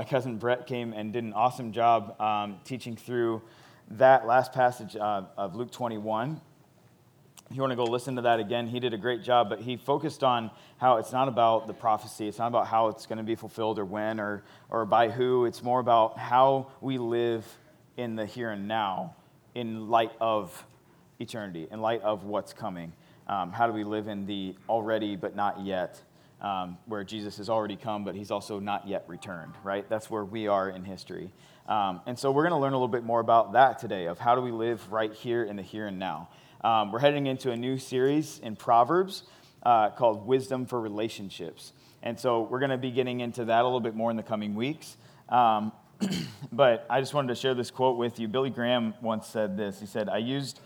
my cousin Brett came and did an awesome job um, teaching through that last passage uh, of Luke 21. If you want to go listen to that again, he did a great job, but he focused on how it's not about the prophecy. It's not about how it's going to be fulfilled or when or, or by who. It's more about how we live in the here and now in light of eternity, in light of what's coming. Um, how do we live in the already but not yet, um, where Jesus has already come, but he's also not yet returned, right? That's where we are in history. Um, and so we're going to learn a little bit more about that today of how do we live right here in the here and now. Um, we're heading into a new series in Proverbs uh, called Wisdom for Relationships. And so we're going to be getting into that a little bit more in the coming weeks. Um, but I just wanted to share this quote with you. Billy Graham once said this. He said, I used,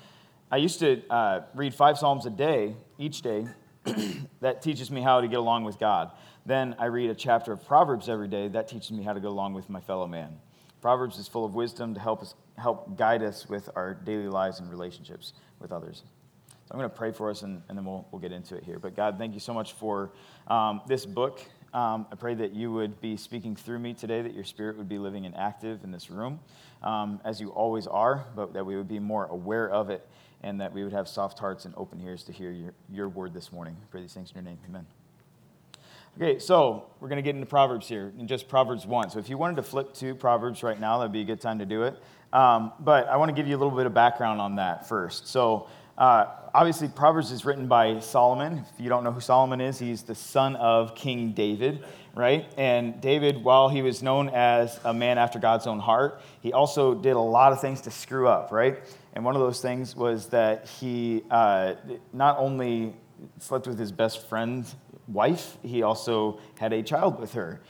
I used to uh, read five Psalms a day, each day. that teaches me how to get along with God. Then I read a chapter of Proverbs every day. That teaches me how to get along with my fellow man. Proverbs is full of wisdom to help us help guide us with our daily lives and relationships with others. So I'm going to pray for us and, and then we'll, we'll get into it here. But God, thank you so much for um, this book. Um, I pray that you would be speaking through me today, that your spirit would be living and active in this room, um, as you always are, but that we would be more aware of it and that we would have soft hearts and open ears to hear your, your word this morning. I pray these things in your name. Amen. Okay, so we're going to get into Proverbs here, in just Proverbs 1. So if you wanted to flip to Proverbs right now, that'd be a good time to do it. Um, but I want to give you a little bit of background on that first. So uh, obviously, Proverbs is written by Solomon. If you don't know who Solomon is, he's the son of King David, right? And David, while he was known as a man after God's own heart, he also did a lot of things to screw up, right? And one of those things was that he uh, not only slept with his best friend's wife. He also had a child with her.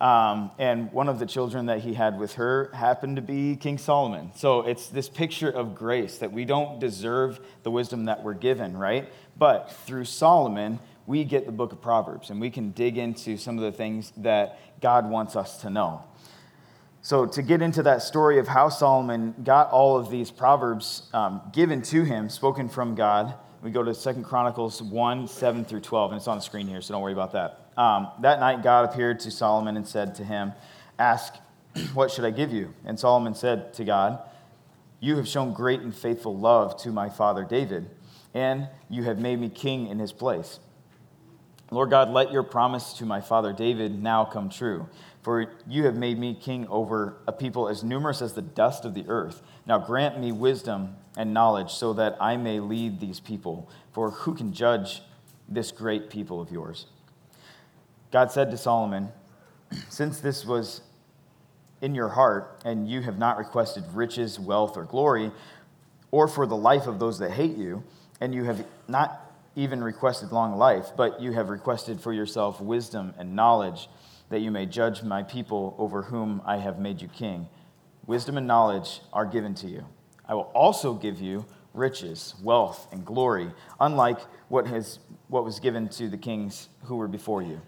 Um, and one of the children that he had with her happened to be King Solomon. So it's this picture of grace that we don't deserve the wisdom that we're given, right? But through Solomon, we get the book of Proverbs and we can dig into some of the things that God wants us to know. So, to get into that story of how Solomon got all of these Proverbs um, given to him, spoken from God, we go to Second Chronicles 1 7 through 12, and it's on the screen here, so don't worry about that. Um, that night, God appeared to Solomon and said to him, Ask, what should I give you? And Solomon said to God, You have shown great and faithful love to my father David, and you have made me king in his place. Lord God, let your promise to my father David now come true. For you have made me king over a people as numerous as the dust of the earth. Now grant me wisdom and knowledge so that I may lead these people. For who can judge this great people of yours? God said to Solomon, Since this was in your heart, and you have not requested riches, wealth, or glory, or for the life of those that hate you, and you have not even requested long life, but you have requested for yourself wisdom and knowledge that you may judge my people over whom I have made you king. Wisdom and knowledge are given to you. I will also give you riches, wealth, and glory, unlike what, has, what was given to the kings who were before you,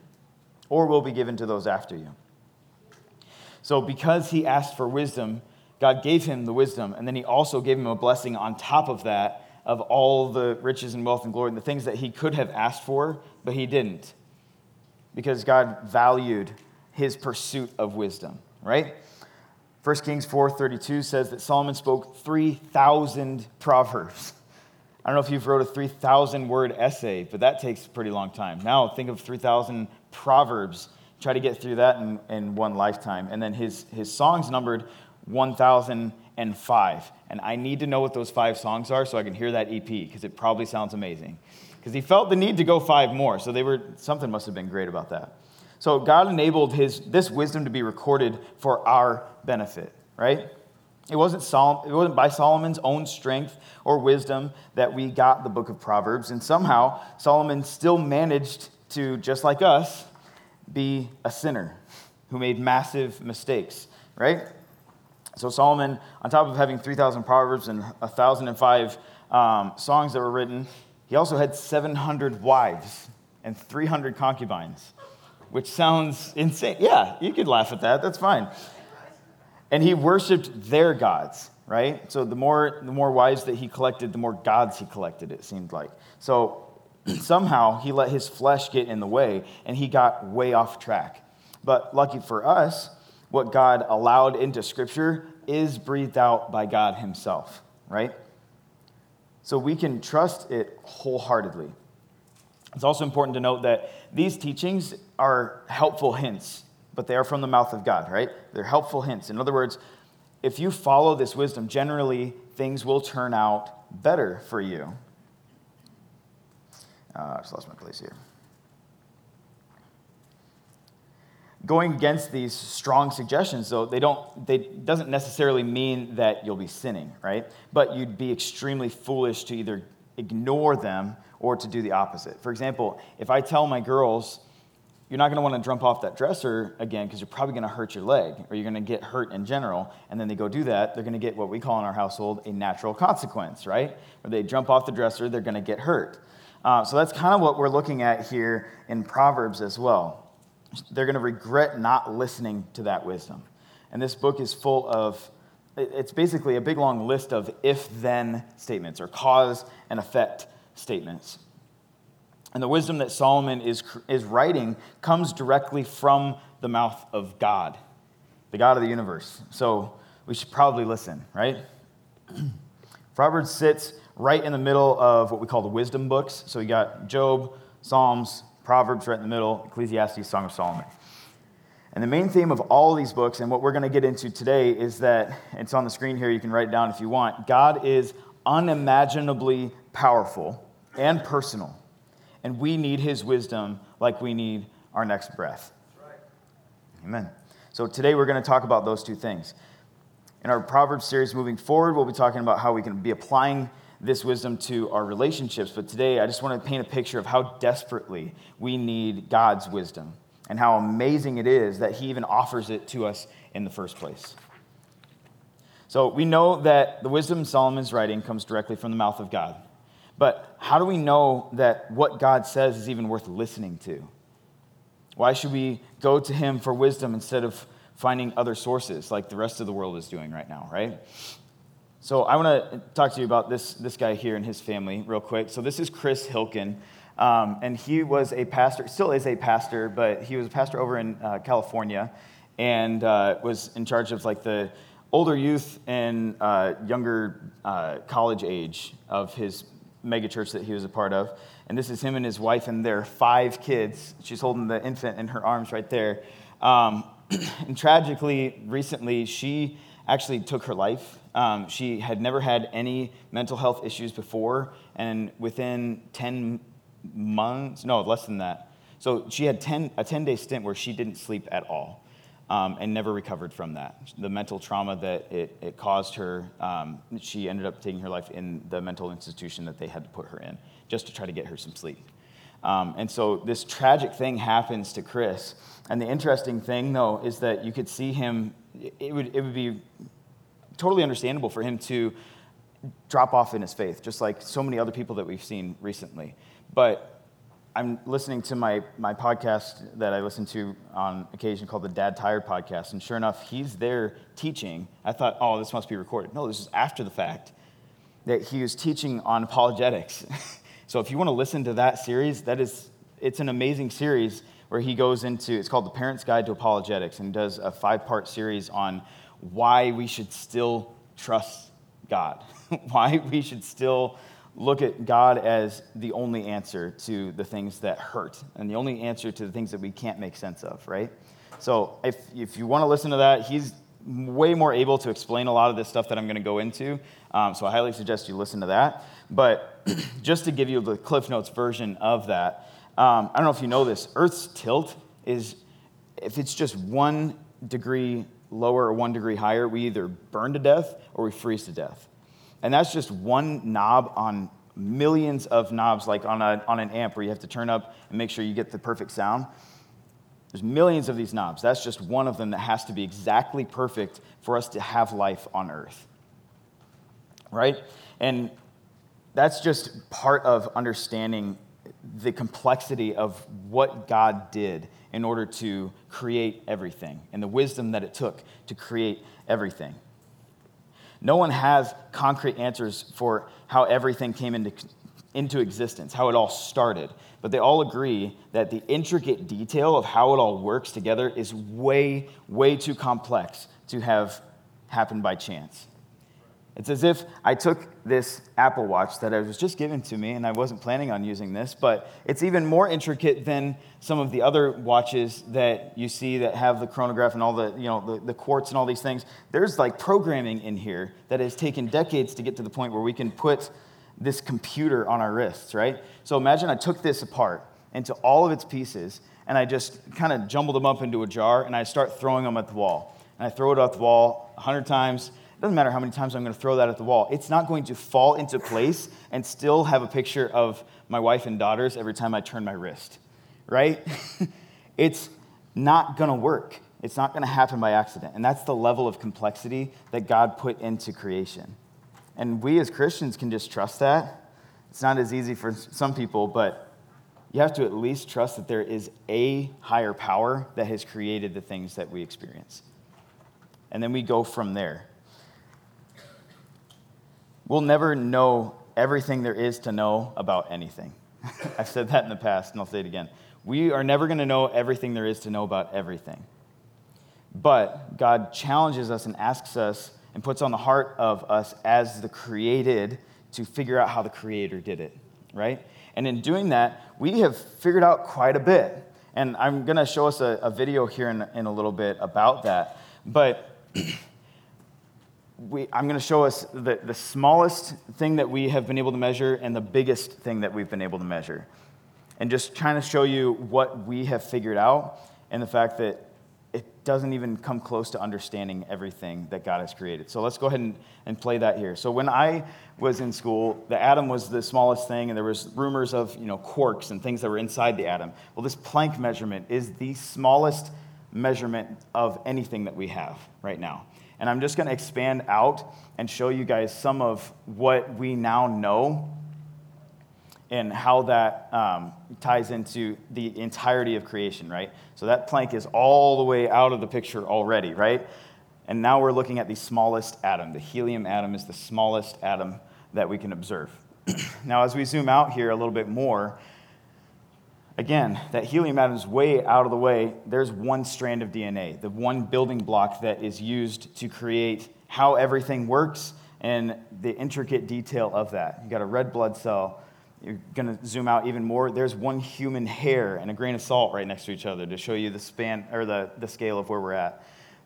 or will be given to those after you. So, because he asked for wisdom, God gave him the wisdom, and then he also gave him a blessing on top of that of all the riches and wealth and glory and the things that he could have asked for, but he didn't because God valued his pursuit of wisdom, right? 1 Kings 4:32 says that Solomon spoke 3,000 proverbs. I don't know if you've wrote a 3,000 word essay, but that takes a pretty long time. Now think of 3,000 proverbs. Try to get through that in, in one lifetime. And then his, his songs numbered 1,005. And I need to know what those five songs are so I can hear that EP because it probably sounds amazing because he felt the need to go five more. So they were something must have been great about that. So God enabled his this wisdom to be recorded for our benefit, right? It wasn't, Sol- it wasn't by Solomon's own strength or wisdom that we got the book of Proverbs. And somehow, Solomon still managed to, just like us, be a sinner who made massive mistakes, right? So, Solomon, on top of having 3,000 Proverbs and 1,005 um, songs that were written, he also had 700 wives and 300 concubines, which sounds insane. Yeah, you could laugh at that. That's fine. And he worshiped their gods, right? So the more, the more wives that he collected, the more gods he collected, it seemed like. So somehow he let his flesh get in the way and he got way off track. But lucky for us, what God allowed into Scripture is breathed out by God Himself, right? So we can trust it wholeheartedly. It's also important to note that these teachings are helpful hints, but they are from the mouth of God, right? They're helpful hints. In other words, if you follow this wisdom, generally things will turn out better for you. Uh, I just lost my place here. Going against these strong suggestions, though, they don't, they doesn't necessarily mean that you'll be sinning, right? But you'd be extremely foolish to either ignore them or to do the opposite. For example, if I tell my girls, you're not going to want to jump off that dresser again because you're probably going to hurt your leg or you're going to get hurt in general. And then they go do that, they're going to get what we call in our household a natural consequence, right? Where they jump off the dresser, they're going to get hurt. Uh, so that's kind of what we're looking at here in Proverbs as well. They're going to regret not listening to that wisdom. And this book is full of, it's basically a big long list of if then statements or cause and effect statements. And the wisdom that Solomon is, is writing comes directly from the mouth of God, the God of the universe. So we should probably listen, right? Proverbs sits right in the middle of what we call the wisdom books. So you got Job, Psalms, Proverbs right in the middle, Ecclesiastes, Song of Solomon. And the main theme of all these books, and what we're going to get into today, is that it's on the screen here. You can write it down if you want. God is unimaginably powerful and personal. And we need his wisdom like we need our next breath. Right. Amen. So today we're going to talk about those two things. In our Proverbs series moving forward, we'll be talking about how we can be applying this wisdom to our relationships. But today I just want to paint a picture of how desperately we need God's wisdom and how amazing it is that he even offers it to us in the first place. So we know that the wisdom Solomon's writing comes directly from the mouth of God. But how do we know that what God says is even worth listening to? Why should we go to Him for wisdom instead of finding other sources like the rest of the world is doing right now, right? So I want to talk to you about this, this guy here and his family real quick. So this is Chris Hilkin. Um, and he was a pastor, still is a pastor, but he was a pastor over in uh, California and uh, was in charge of like the older youth and uh, younger uh, college age of his megachurch that he was a part of. And this is him and his wife and their five kids. She's holding the infant in her arms right there. Um, and tragically, recently, she actually took her life. Um, she had never had any mental health issues before, and within 10 months, no, less than that. So she had 10, a 10 day stint where she didn't sleep at all um, and never recovered from that. The mental trauma that it, it caused her, um, she ended up taking her life in the mental institution that they had to put her in just to try to get her some sleep. Um, and so this tragic thing happens to Chris. And the interesting thing, though, is that you could see him, it would, it would be totally understandable for him to drop off in his faith, just like so many other people that we've seen recently. But I'm listening to my, my podcast that I listen to on occasion called the Dad Tired Podcast, and sure enough, he's there teaching. I thought, oh, this must be recorded. No, this is after the fact that he was teaching on apologetics. so if you want to listen to that series, that is, it's an amazing series where he goes into, it's called The Parent's Guide to Apologetics, and does a five part series on why we should still trust God, why we should still look at God as the only answer to the things that hurt and the only answer to the things that we can't make sense of, right? So if, if you want to listen to that, he's way more able to explain a lot of this stuff that I'm going to go into. Um, so I highly suggest you listen to that. But just to give you the Cliff Notes version of that, um, I don't know if you know this, Earth's tilt is, if it's just one degree lower or one degree higher, we either burn to death or we freeze to death. And that's just one knob on millions of knobs, like on, a, on an amp where you have to turn up and make sure you get the perfect sound. There's millions of these knobs. That's just one of them that has to be exactly perfect for us to have life on earth. Right? And that's just part of understanding the complexity of what God did in order to create everything and the wisdom that it took to create everything. No one has concrete answers for how everything came into, into existence, how it all started. But they all agree that the intricate detail of how it all works together is way, way too complex to have happened by chance. It's as if I took this Apple Watch that I was just given to me, and I wasn't planning on using this, but it's even more intricate than some of the other watches that you see that have the chronograph and all the, you know, the, the quartz and all these things. There's like programming in here that has taken decades to get to the point where we can put this computer on our wrists, right? So imagine I took this apart into all of its pieces, and I just kind of jumbled them up into a jar, and I start throwing them at the wall. And I throw it at the wall a hundred times, it doesn't matter how many times I'm going to throw that at the wall. It's not going to fall into place and still have a picture of my wife and daughters every time I turn my wrist, right? it's not going to work. It's not going to happen by accident. And that's the level of complexity that God put into creation. And we as Christians can just trust that. It's not as easy for some people, but you have to at least trust that there is a higher power that has created the things that we experience. And then we go from there. We'll never know everything there is to know about anything. I've said that in the past, and I'll say it again. We are never going to know everything there is to know about everything. But God challenges us and asks us and puts on the heart of us as the created to figure out how the creator did it, right? And in doing that, we have figured out quite a bit. And I'm going to show us a, a video here in, in a little bit about that. But we, I'm going to show us the, the smallest thing that we have been able to measure and the biggest thing that we've been able to measure. And just trying to show you what we have figured out and the fact that it doesn't even come close to understanding everything that God has created. So let's go ahead and, and play that here. So when I was in school, the atom was the smallest thing, and there was rumors of you know quarks and things that were inside the atom. Well, this Planck measurement is the smallest measurement of anything that we have right now. And I'm just going to expand out and show you guys some of what we now know and how that um, ties into the entirety of creation, right? So that Planck is all the way out of the picture already, right? And now we're looking at the smallest atom. The helium atom is the smallest atom that we can observe. now, as we zoom out here a little bit more, Again, that helium atom is way out of the way. There's one strand of DNA, the one building block that is used to create how everything works and the intricate detail of that. You got a red blood cell. You're going to zoom out even more. There's one human hair and a grain of salt right next to each other to show you the span or the, the scale of where we're at.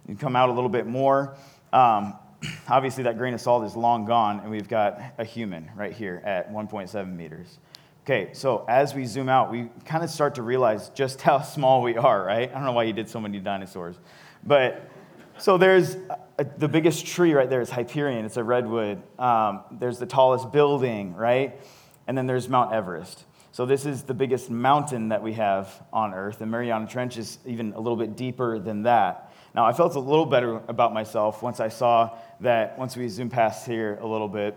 You come out a little bit more. Um, obviously, that grain of salt is long gone, and we've got a human right here at 1.7 meters. Okay, so as we zoom out, we kind of start to realize just how small we are, right? I don't know why you did so many dinosaurs. But so there's a, the biggest tree right there is Hyperion, it's a redwood. Um, there's the tallest building, right? And then there's Mount Everest. So this is the biggest mountain that we have on Earth. The Mariana Trench is even a little bit deeper than that. Now, I felt a little better about myself once I saw that, once we zoom past here a little bit,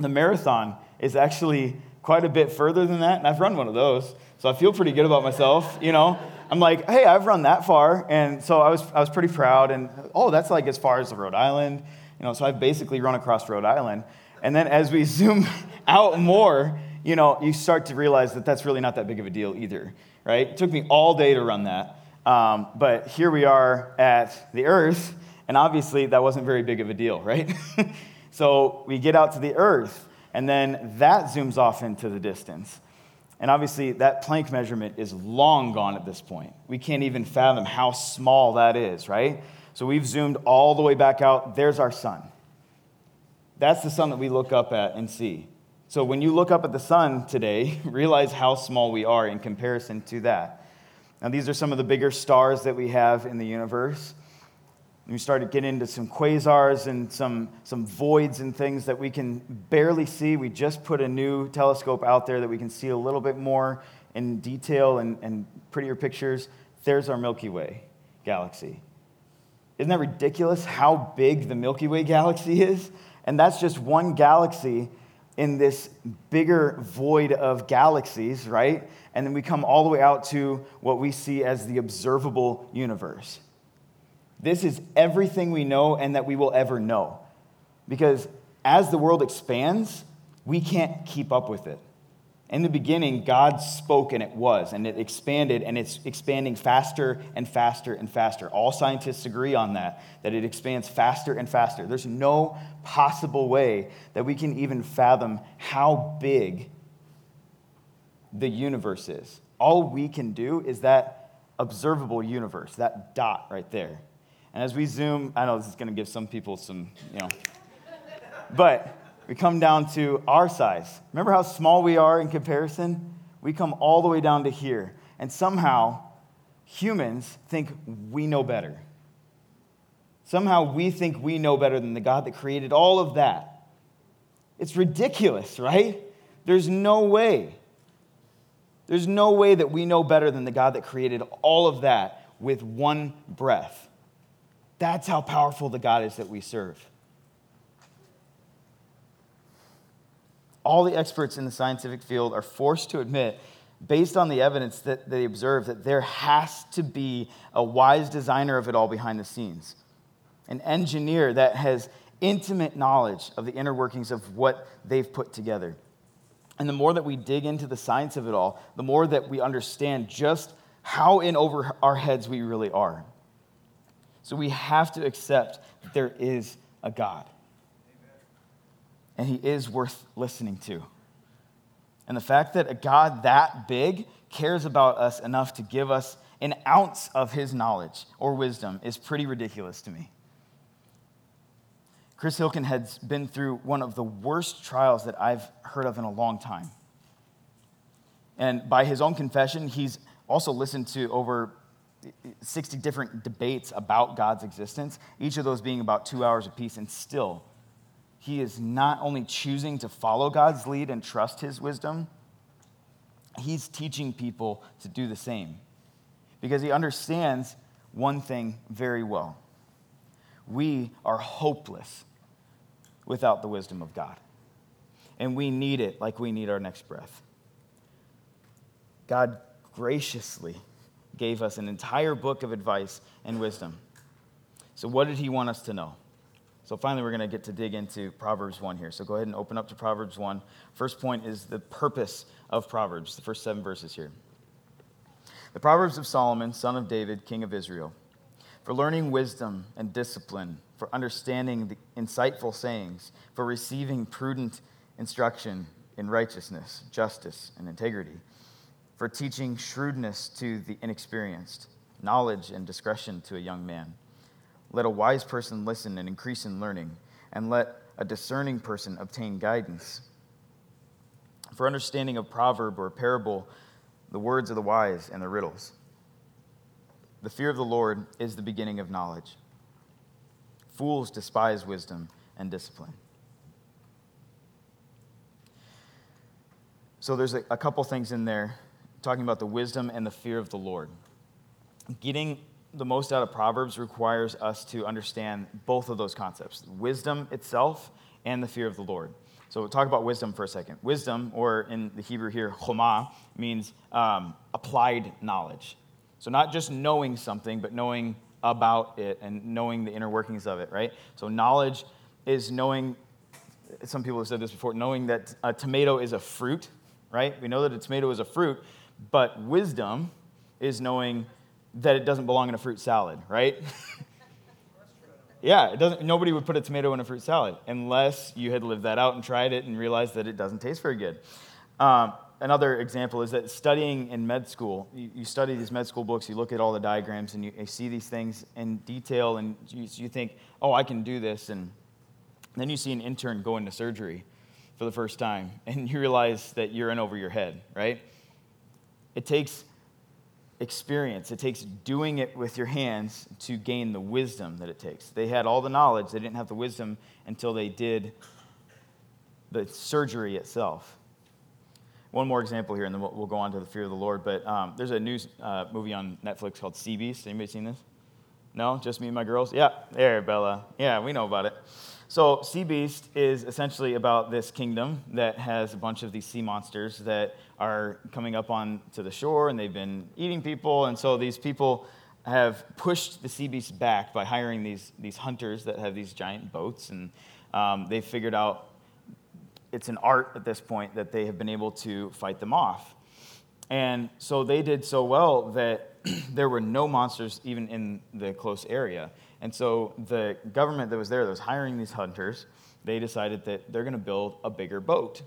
the marathon is actually quite a bit further than that, and I've run one of those. So I feel pretty good about myself, you know. I'm like, hey, I've run that far, and so I was, I was pretty proud. And oh, that's like as far as Rhode Island, you know. So I've basically run across Rhode Island. And then as we zoom out more, you know, you start to realize that that's really not that big of a deal either, right? It took me all day to run that, um, but here we are at the Earth, and obviously that wasn't very big of a deal, right? so we get out to the Earth, and then that zooms off into the distance. And obviously, that Planck measurement is long gone at this point. We can't even fathom how small that is, right? So we've zoomed all the way back out. There's our sun. That's the sun that we look up at and see. So when you look up at the sun today, realize how small we are in comparison to that. Now, these are some of the bigger stars that we have in the universe we started getting into some quasars and some, some voids and things that we can barely see. We just put a new telescope out there that we can see a little bit more in detail and, and prettier pictures. There's our Milky Way galaxy. Isn't that ridiculous how big the Milky Way galaxy is? And that's just one galaxy in this bigger void of galaxies, right? And then we come all the way out to what we see as the observable universe. This is everything we know and that we will ever know. Because as the world expands, we can't keep up with it. In the beginning, God spoke and it was, and it expanded, and it's expanding faster and faster and faster. All scientists agree on that, that it expands faster and faster. There's no possible way that we can even fathom how big the universe is. All we can do is that observable universe, that dot right there. And as we zoom, I know this is going to give some people some, you know, but we come down to our size. Remember how small we are in comparison? We come all the way down to here. And somehow, humans think we know better. Somehow, we think we know better than the God that created all of that. It's ridiculous, right? There's no way. There's no way that we know better than the God that created all of that with one breath. That's how powerful the God is that we serve. All the experts in the scientific field are forced to admit, based on the evidence that they observe, that there has to be a wise designer of it all behind the scenes, an engineer that has intimate knowledge of the inner workings of what they've put together. And the more that we dig into the science of it all, the more that we understand just how in over our heads we really are. So we have to accept that there is a God. And he is worth listening to. And the fact that a God that big cares about us enough to give us an ounce of his knowledge or wisdom is pretty ridiculous to me. Chris Hilkin has been through one of the worst trials that I've heard of in a long time. And by his own confession, he's also listened to over 60 different debates about God's existence, each of those being about two hours apiece, and still, he is not only choosing to follow God's lead and trust his wisdom, he's teaching people to do the same because he understands one thing very well. We are hopeless without the wisdom of God. And we need it like we need our next breath. God graciously gave us an entire book of advice and wisdom. So, what did he want us to know? So, finally, we're going to get to dig into Proverbs 1 here. So, go ahead and open up to Proverbs 1. First point is the purpose of Proverbs, the first seven verses here. The Proverbs of Solomon, son of David, king of Israel for learning wisdom and discipline, for understanding the insightful sayings, for receiving prudent instruction in righteousness, justice, and integrity, for teaching shrewdness to the inexperienced, knowledge and discretion to a young man. Let a wise person listen and increase in learning, and let a discerning person obtain guidance. For understanding a proverb or parable, the words of the wise and the riddles the fear of the Lord is the beginning of knowledge. Fools despise wisdom and discipline. So there's a, a couple things in there talking about the wisdom and the fear of the Lord. Getting the most out of Proverbs requires us to understand both of those concepts wisdom itself and the fear of the Lord. So we'll talk about wisdom for a second. Wisdom, or in the Hebrew here, choma, means um, applied knowledge. So, not just knowing something, but knowing about it and knowing the inner workings of it, right? So, knowledge is knowing, some people have said this before, knowing that a tomato is a fruit, right? We know that a tomato is a fruit, but wisdom is knowing that it doesn't belong in a fruit salad, right? yeah, it doesn't, nobody would put a tomato in a fruit salad unless you had lived that out and tried it and realized that it doesn't taste very good. Um, another example is that studying in med school, you, you, study these med school books, you look at all the diagrams, and you, you see these things in detail, and you, you, think, oh, I can do this. And then you see an intern go into surgery for the first time, and you realize that you're in over your head, right? It takes experience, it takes doing it with your hands to gain the wisdom that it takes. They had all the knowledge, they didn't have the wisdom until they did the surgery itself one more example here, and then we'll, go on to the fear of the Lord. But um, there's a new uh, movie on Netflix called Sea Beast. Anybody seen this? No, just me and my girls. Yeah, there, Bella. Yeah, we know about it. So, Sea Beast is essentially about this kingdom that has a bunch of these sea monsters that are coming up on to the shore, and they've been eating people. And so these people have pushed the sea beast back by hiring these, these hunters that have these giant boats, and um, they've figured out it's an art at this point that they have been able to fight them off. And so they did so well that there were no monsters even in the close area. And so the government that was there that was hiring these hunters, they decided that they're going to build a bigger boat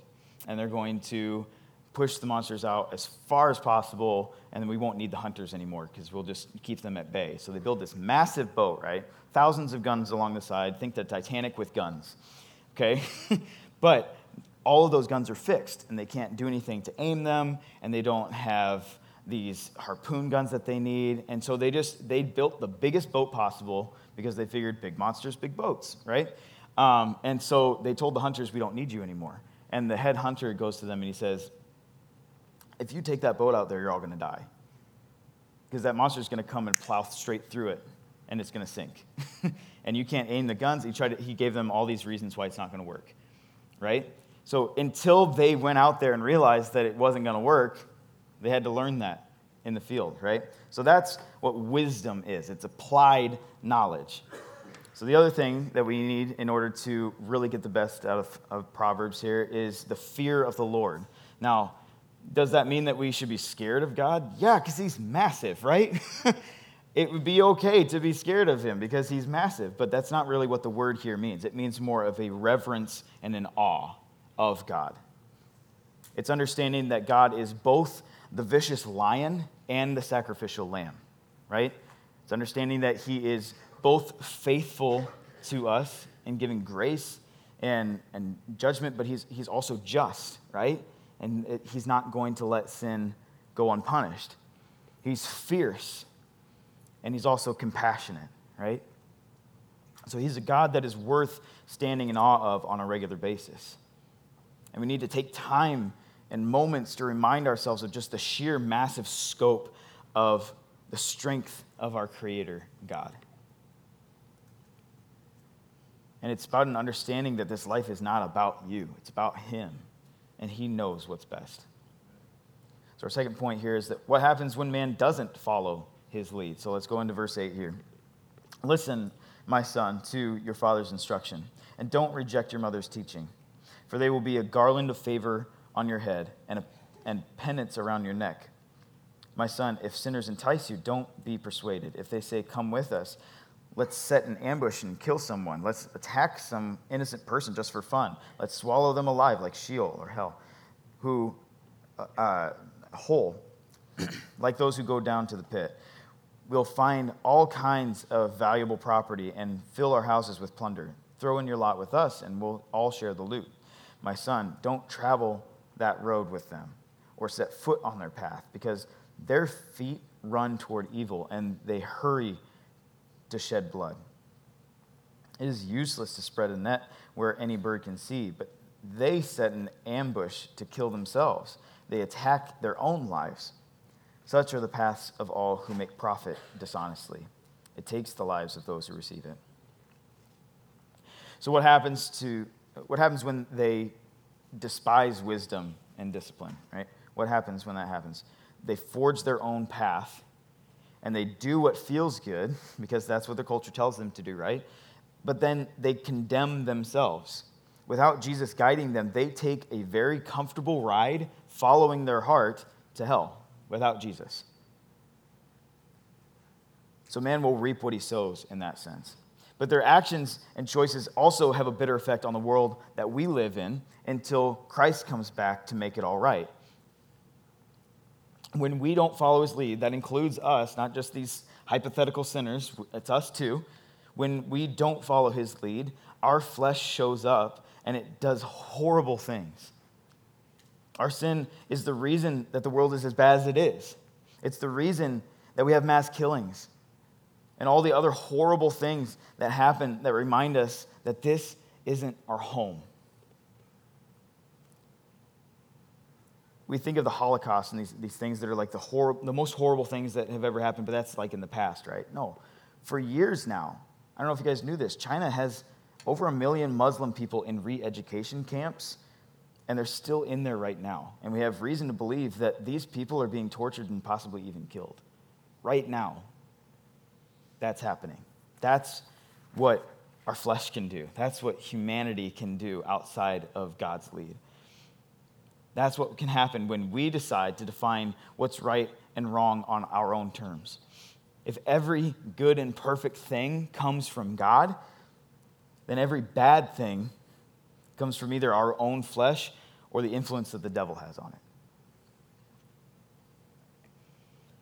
and they're going to push the monsters out as far as possible, and then we won't need the hunters anymore because we'll just keep them at bay. So they build this massive boat, right? Thousands of guns along the side. Think the Titanic with guns, okay? but all of those guns are fixed, and they can't do anything to aim them, and they don't have these harpoon guns that they need. And so they just they built the biggest boat possible because they figured big monsters, big boats, right? Um, and so they told the hunters, "We don't need you anymore." And the head hunter goes to them and he says, if you take that boat out there, you're all going to die. Because that monster is going to come and plow straight through it, and it's going to sink. and you can't aim the guns. He, tried to, he gave them all these reasons why it's not going to work, right? So until they went out there and realized that it wasn't going to work, they had to learn that in the field, right? So that's what wisdom is it's applied knowledge. So, the other thing that we need in order to really get the best out of, of Proverbs here is the fear of the Lord. Now, does that mean that we should be scared of God? Yeah, because he's massive, right? it would be okay to be scared of him because he's massive, but that's not really what the word here means. It means more of a reverence and an awe of God. It's understanding that God is both the vicious lion and the sacrificial lamb, right? It's understanding that he is both faithful to us in giving grace and, and judgment, but he's, he's also just, right? and it, he's not going to let sin go unpunished. He's fierce, and he's also compassionate, right? So he's a God that is worth standing in awe of on a regular basis. And we need to take time and moments to remind ourselves of just the sheer massive scope of the strength of our Creator, God. And it's about an understanding that this life is not about you, it's about Him and he knows what's best. So, our second point here is that what happens when man doesn't follow his lead? So, let's go into verse 8 here. Listen, my son, to your father's instruction, and don't reject your mother's teaching, for they will be a garland of favor on your head and, a, and penance around your neck. My son, if sinners entice you, don't be persuaded. If they say, Come with us, Let's set an ambush and kill someone. Let's attack some innocent person just for fun. Let's swallow them alive like Sheol or hell, who, uh, uh whole, like those who go down to the pit. We'll find all kinds of valuable property and fill our houses with plunder. Throw in your lot with us, and we'll all share the loot. My son, don't travel that road with them or set foot on their path, because their feet run toward evil and they hurry to shed blood. It is useless to spread a net where any bird can see, but they set an ambush to kill themselves. They attack their own lives. Such are the paths of all who make profit dishonestly. It takes the lives of those who receive it. So what happens to what happens when they despise wisdom and discipline, right? What happens when that happens? They forge their own path and they do what feels good because that's what the culture tells them to do, right? But then they condemn themselves. Without Jesus guiding them, they take a very comfortable ride following their heart to hell without Jesus. So man will reap what he sows in that sense. But their actions and choices also have a bitter effect on the world that we live in until Christ comes back to make it all right when we don't follow his lead, that includes us, not just these hypothetical sinners, it's us too. When we don't follow his lead, our flesh shows up and it does horrible things. Our sin is the reason that the world is as bad as it is. It's the reason that we have mass killings and all the other horrible things that happen that remind us that this isn't our home. we think of the Holocaust and these, these things that are like the, hor- the most horrible things that have ever happened, but that's like in the past, right? No. For years now, I don't know if you guys knew this, China has over a million Muslim people in re education camps, and they're still in there right now. And we have reason to believe that these people are being tortured and possibly even killed. Right now, that's happening. That's what our flesh can do. That's what humanity can do outside of God's lead. That's what can happen when we decide to define what's right and wrong on our own terms. If every good and perfect thing comes from God, then every bad thing comes from either our own flesh or the influence that the devil has on it.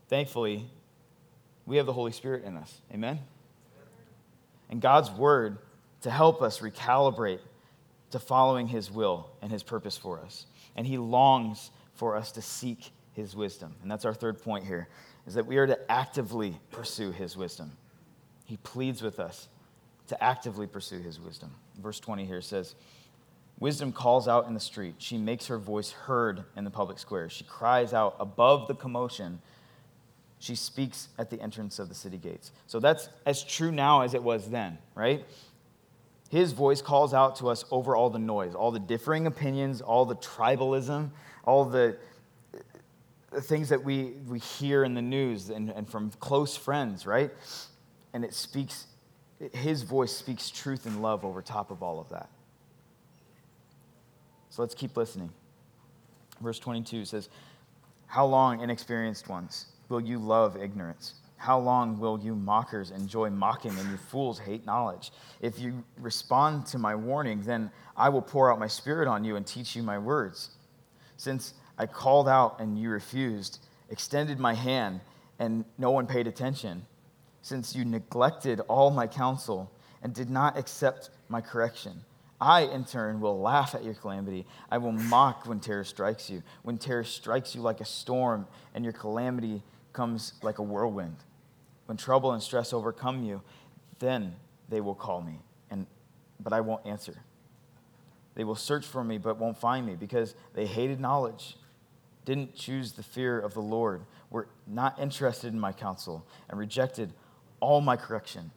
Thankfully, we have the Holy Spirit in us. Amen? And God's word to help us recalibrate to following his will and his purpose for us. And he longs for us to seek his wisdom. And that's our third point here is that we are to actively pursue his wisdom. He pleads with us to actively pursue his wisdom. Verse 20 here says, Wisdom calls out in the street. She makes her voice heard in the public square. She cries out above the commotion. She speaks at the entrance of the city gates. So that's as true now as it was then, right? His voice calls out to us over all the noise, all the differing opinions, all the tribalism, all the, things that we, we hear in the news and, and from close friends, right? And it speaks, his voice speaks truth and love over top of all of that. So let's keep listening. Verse 22 says, How long, inexperienced ones, will you love ignorance? How long will you mockers enjoy mocking and you fools hate knowledge? If you respond to my warning, then I will pour out my spirit on you and teach you my words. Since I called out and you refused, extended my hand and no one paid attention, since you neglected all my counsel and did not accept my correction, I, in turn, will laugh at your calamity. I will mock when terror strikes you, when terror strikes you like a storm and your calamity comes like a whirlwind. When trouble and stress overcome you, then they will call me, and, but I won't answer. They will search for me, but won't find me, because they hated knowledge, didn't choose the fear of the Lord, were not interested in my counsel, and rejected all my correction.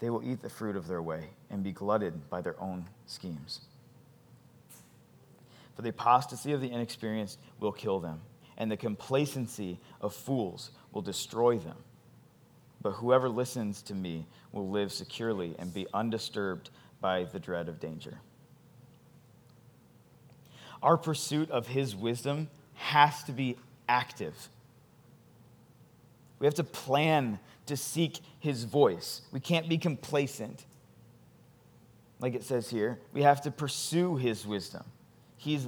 They will eat the fruit of their way and be glutted by their own schemes. For the apostasy of the inexperienced will kill them, and the complacency of fools will destroy them. But whoever listens to me will live securely and be undisturbed by the dread of danger. Our pursuit of his wisdom has to be active. We have to plan to seek his voice. We can't be complacent. Like it says here, we have to pursue his wisdom. He's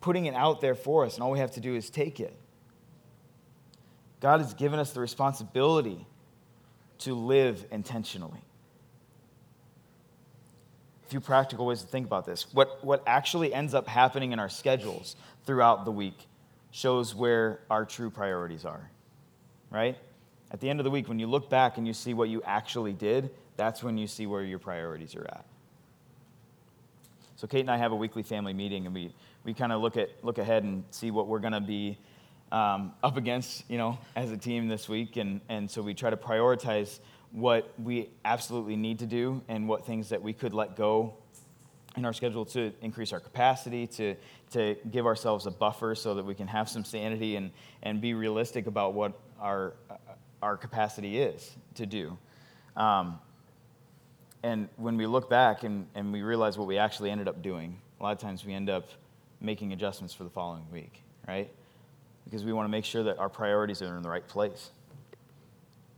putting it out there for us, and all we have to do is take it. God has given us the responsibility to live intentionally. A few practical ways to think about this. What, what actually ends up happening in our schedules throughout the week shows where our true priorities are, right? At the end of the week, when you look back and you see what you actually did, that's when you see where your priorities are at. So Kate and I have a weekly family meeting, and we, we kind of look at look ahead and see what we're going to be um, up against, you know, as a team this week. And, and so we try to prioritize what we absolutely need to do and what things that we could let go in our schedule to increase our capacity, to, to give ourselves a buffer so that we can have some sanity and, and be realistic about what our, our capacity is to do. Um, and when we look back and, and we realize what we actually ended up doing, a lot of times we end up making adjustments for the following week, right? because we want to make sure that our priorities are in the right place.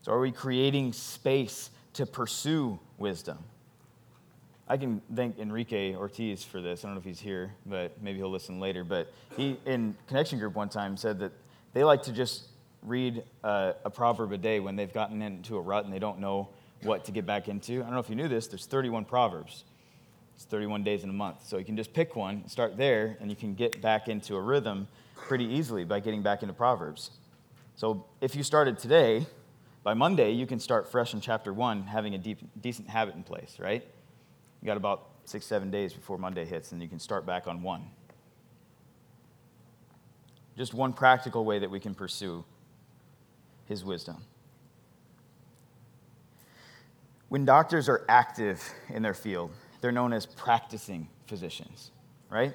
So, are we creating space to pursue wisdom? I can thank Enrique Ortiz for this. I don't know if he's here, but maybe he'll listen later. But he, in Connection Group one time, said that they like to just read a, a proverb a day when they've gotten into a rut and they don't know what to get back into. I don't know if you knew this, there's 31 proverbs. It's 31 days in a month. So you can just pick one, start there, and you can get back into a rhythm pretty easily by getting back into Proverbs. So if you started today, by Monday, you can start fresh in chapter one, having a deep, decent habit in place, right? You got about six, seven days before Monday hits, and you can start back on one. Just one practical way that we can pursue his wisdom. When doctors are active in their field, they're known as practicing physicians, right?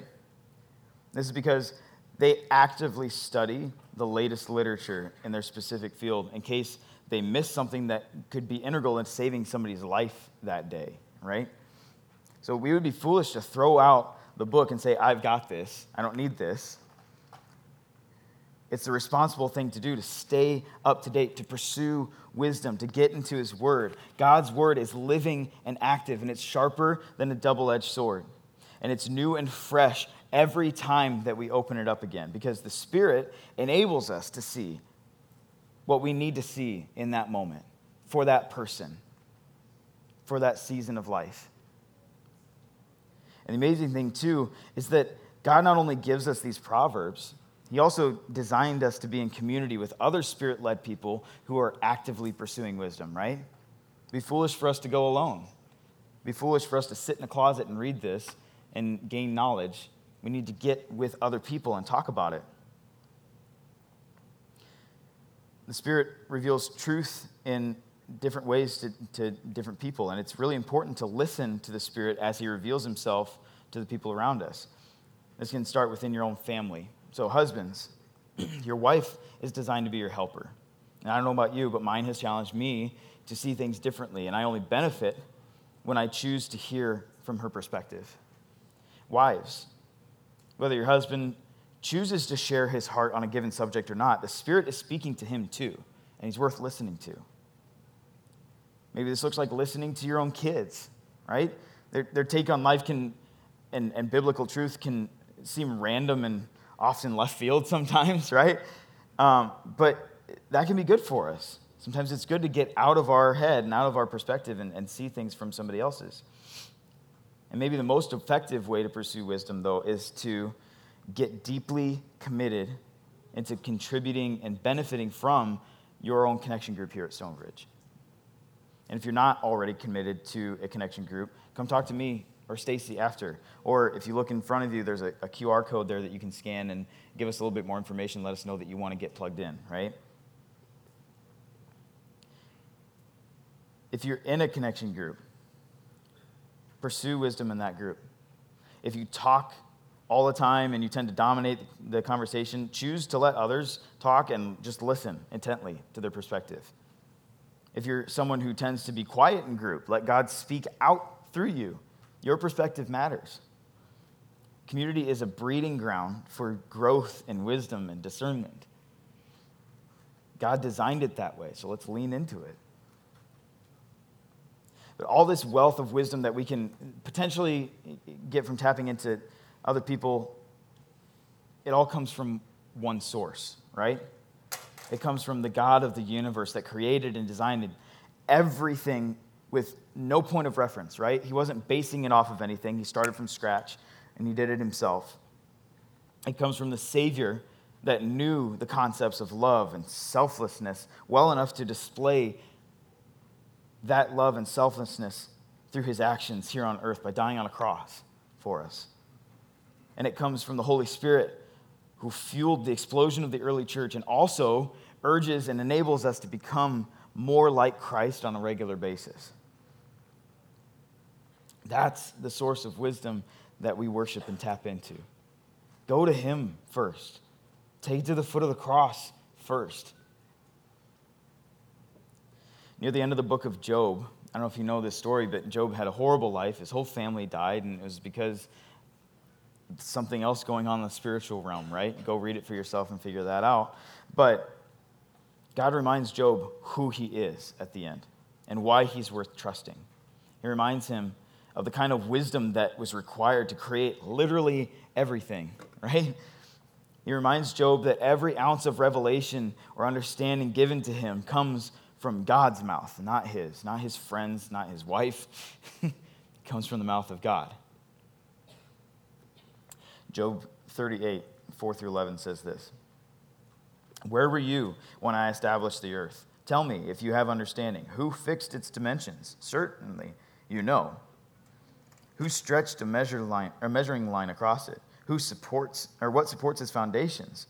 This is because they actively study the latest literature in their specific field in case they miss something that could be integral in saving somebody's life that day, right? So we would be foolish to throw out the book and say, I've got this, I don't need this. It's the responsible thing to do to stay up to date, to pursue wisdom, to get into His Word. God's Word is living and active, and it's sharper than a double edged sword. And it's new and fresh every time that we open it up again because the Spirit enables us to see what we need to see in that moment for that person, for that season of life. And the amazing thing, too, is that God not only gives us these proverbs, He also designed us to be in community with other spirit led people who are actively pursuing wisdom, right? Be foolish for us to go alone. Be foolish for us to sit in a closet and read this and gain knowledge. We need to get with other people and talk about it. The Spirit reveals truth in different ways to, to different people, and it's really important to listen to the Spirit as He reveals Himself to the people around us. This can start within your own family. So, husbands, your wife is designed to be your helper. And I don't know about you, but mine has challenged me to see things differently, and I only benefit when I choose to hear from her perspective. Wives, whether your husband chooses to share his heart on a given subject or not, the Spirit is speaking to him too, and he's worth listening to. Maybe this looks like listening to your own kids, right? Their, their take on life can, and, and biblical truth can seem random and often left field sometimes, right? Um, but that can be good for us. Sometimes it's good to get out of our head and out of our perspective and, and see things from somebody else's. And maybe the most effective way to pursue wisdom, though, is to get deeply committed into contributing and benefiting from your own connection group here at Stonebridge. And if you're not already committed to a connection group, come talk to me or Stacy after. Or if you look in front of you, there's a, a, QR code there that you can scan and give us a little bit more information. Let us know that you want to get plugged in, right? If you're in a connection group, pursue wisdom in that group. If you talk all the time and you tend to dominate the conversation, choose to let others talk and just listen intently to their perspective. If you're someone who tends to be quiet in group, let God speak out through you. Your perspective matters. Community is a breeding ground for growth and wisdom and discernment. God designed it that way, so let's lean into it. But all this wealth of wisdom that we can potentially get from tapping into other people, it all comes from one source, right? It comes from the God of the universe that created and designed everything with no point of reference, right? He wasn't basing it off of anything. He started from scratch and he did it himself. It comes from the Savior that knew the concepts of love and selflessness well enough to display that love and selflessness through his actions here on earth by dying on a cross for us. And it comes from the Holy Spirit who fueled the explosion of the early church and also urges and enables us to become more like Christ on a regular basis. That's the source of wisdom that we worship and tap into. Go to Him first, take to the foot of the cross first. Near the end of the book of Job, I don't know if you know this story, but Job had a horrible life. His whole family died, and it was because something else going on in the spiritual realm, right? Go read it for yourself and figure that out. But God reminds Job who he is at the end and why he's worth trusting. He reminds him of the kind of wisdom that was required to create literally everything, right? He reminds Job that every ounce of revelation or understanding given to him comes from God's mouth, not his, not his friends, not his wife. it comes from the mouth of God. Job 38, 4 through 11 says this Where were you when I established the earth? Tell me if you have understanding. Who fixed its dimensions? Certainly you know. Who stretched a measure line, a measuring line across it? Who supports, or what supports its foundations?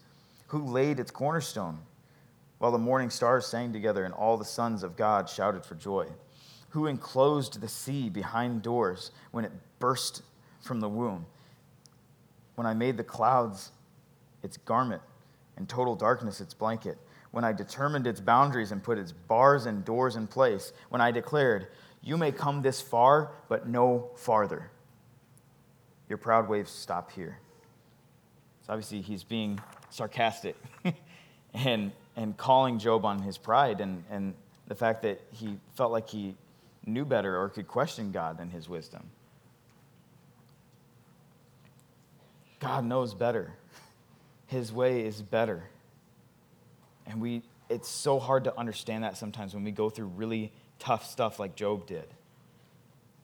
Who laid its cornerstone? while the morning stars sang together and all the sons of God shouted for joy? Who enclosed the sea behind doors when it burst from the womb? When I made the clouds its garment and total darkness its blanket? When I determined its boundaries and put its bars and doors in place? When I declared, You may come this far, but no farther. Your proud waves stop here. So obviously, he's being sarcastic and, and calling Job on his pride and, and the fact that he felt like he knew better or could question God and his wisdom. God knows better. His way is better. And we it's so hard to understand that sometimes when we go through really tough stuff like Job did.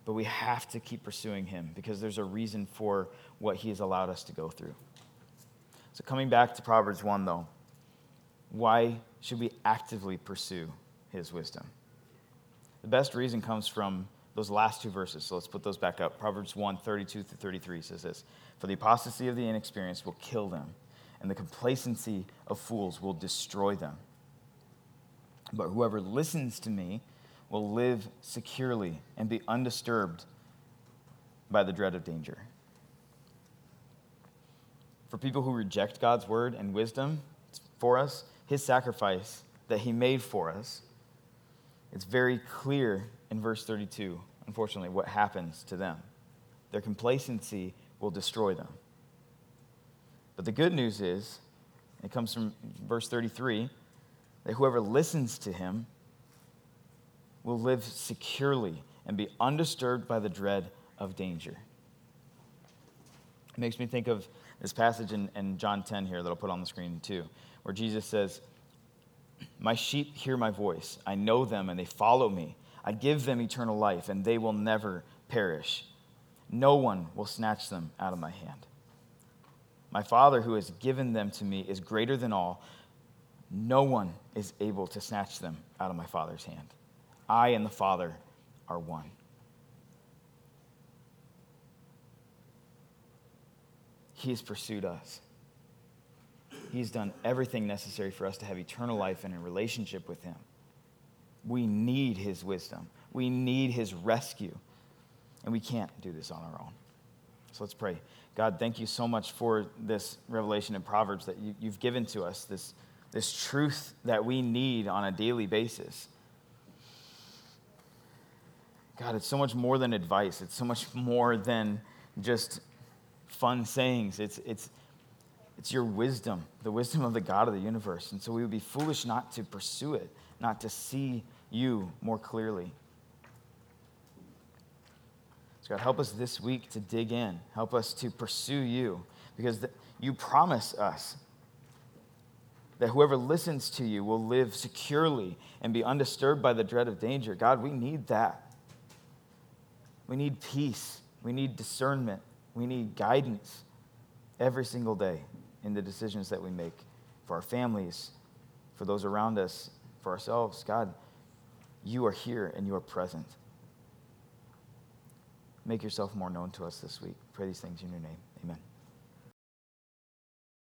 But we have to keep pursuing him because there's a reason for what he has allowed us to go through. So, coming back to Proverbs 1, though, why should we actively pursue his wisdom? The best reason comes from those last two verses. So let's put those back up. Proverbs 1 32 through 33 says this For the apostasy of the inexperienced will kill them, and the complacency of fools will destroy them. But whoever listens to me will live securely and be undisturbed by the dread of danger. For people who reject God's word and wisdom for us, his sacrifice that he made for us, it's very clear in verse 32, unfortunately, what happens to them. Their complacency will destroy them. But the good news is, it comes from verse 33 that whoever listens to him will live securely and be undisturbed by the dread of danger. It makes me think of this passage in, in John 10 here that I'll put on the screen too, where Jesus says, My sheep hear my voice. I know them and they follow me. I give them eternal life and they will never perish. No one will snatch them out of my hand. My Father who has given them to me is greater than all no one is able to snatch them out of my Father's hand. I and the Father are one. He has pursued us. He's done everything necessary for us to have eternal life and a relationship with Him. We need His wisdom, we need His rescue, and we can't do this on our own. So let's pray. God, thank you so much for this revelation in Proverbs that you, have given to us, this this truth that we need on a daily basis. God, it's so much more than advice. It's so much more than just fun sayings. It's, it's, it's your wisdom, the wisdom of the God of the universe. And so we would be foolish not to pursue it, not to see you more clearly. So, God, help us this week to dig in. Help us to pursue you because the, you promise us that whoever listens to you will live securely and be undisturbed by the dread of danger. God, we need that. We need peace. We need discernment. We need guidance every single day in the decisions that we make for our families, for those around us, for ourselves. God, you are here and you are present. Make yourself more known to us this week. Pray these things in your name. Amen.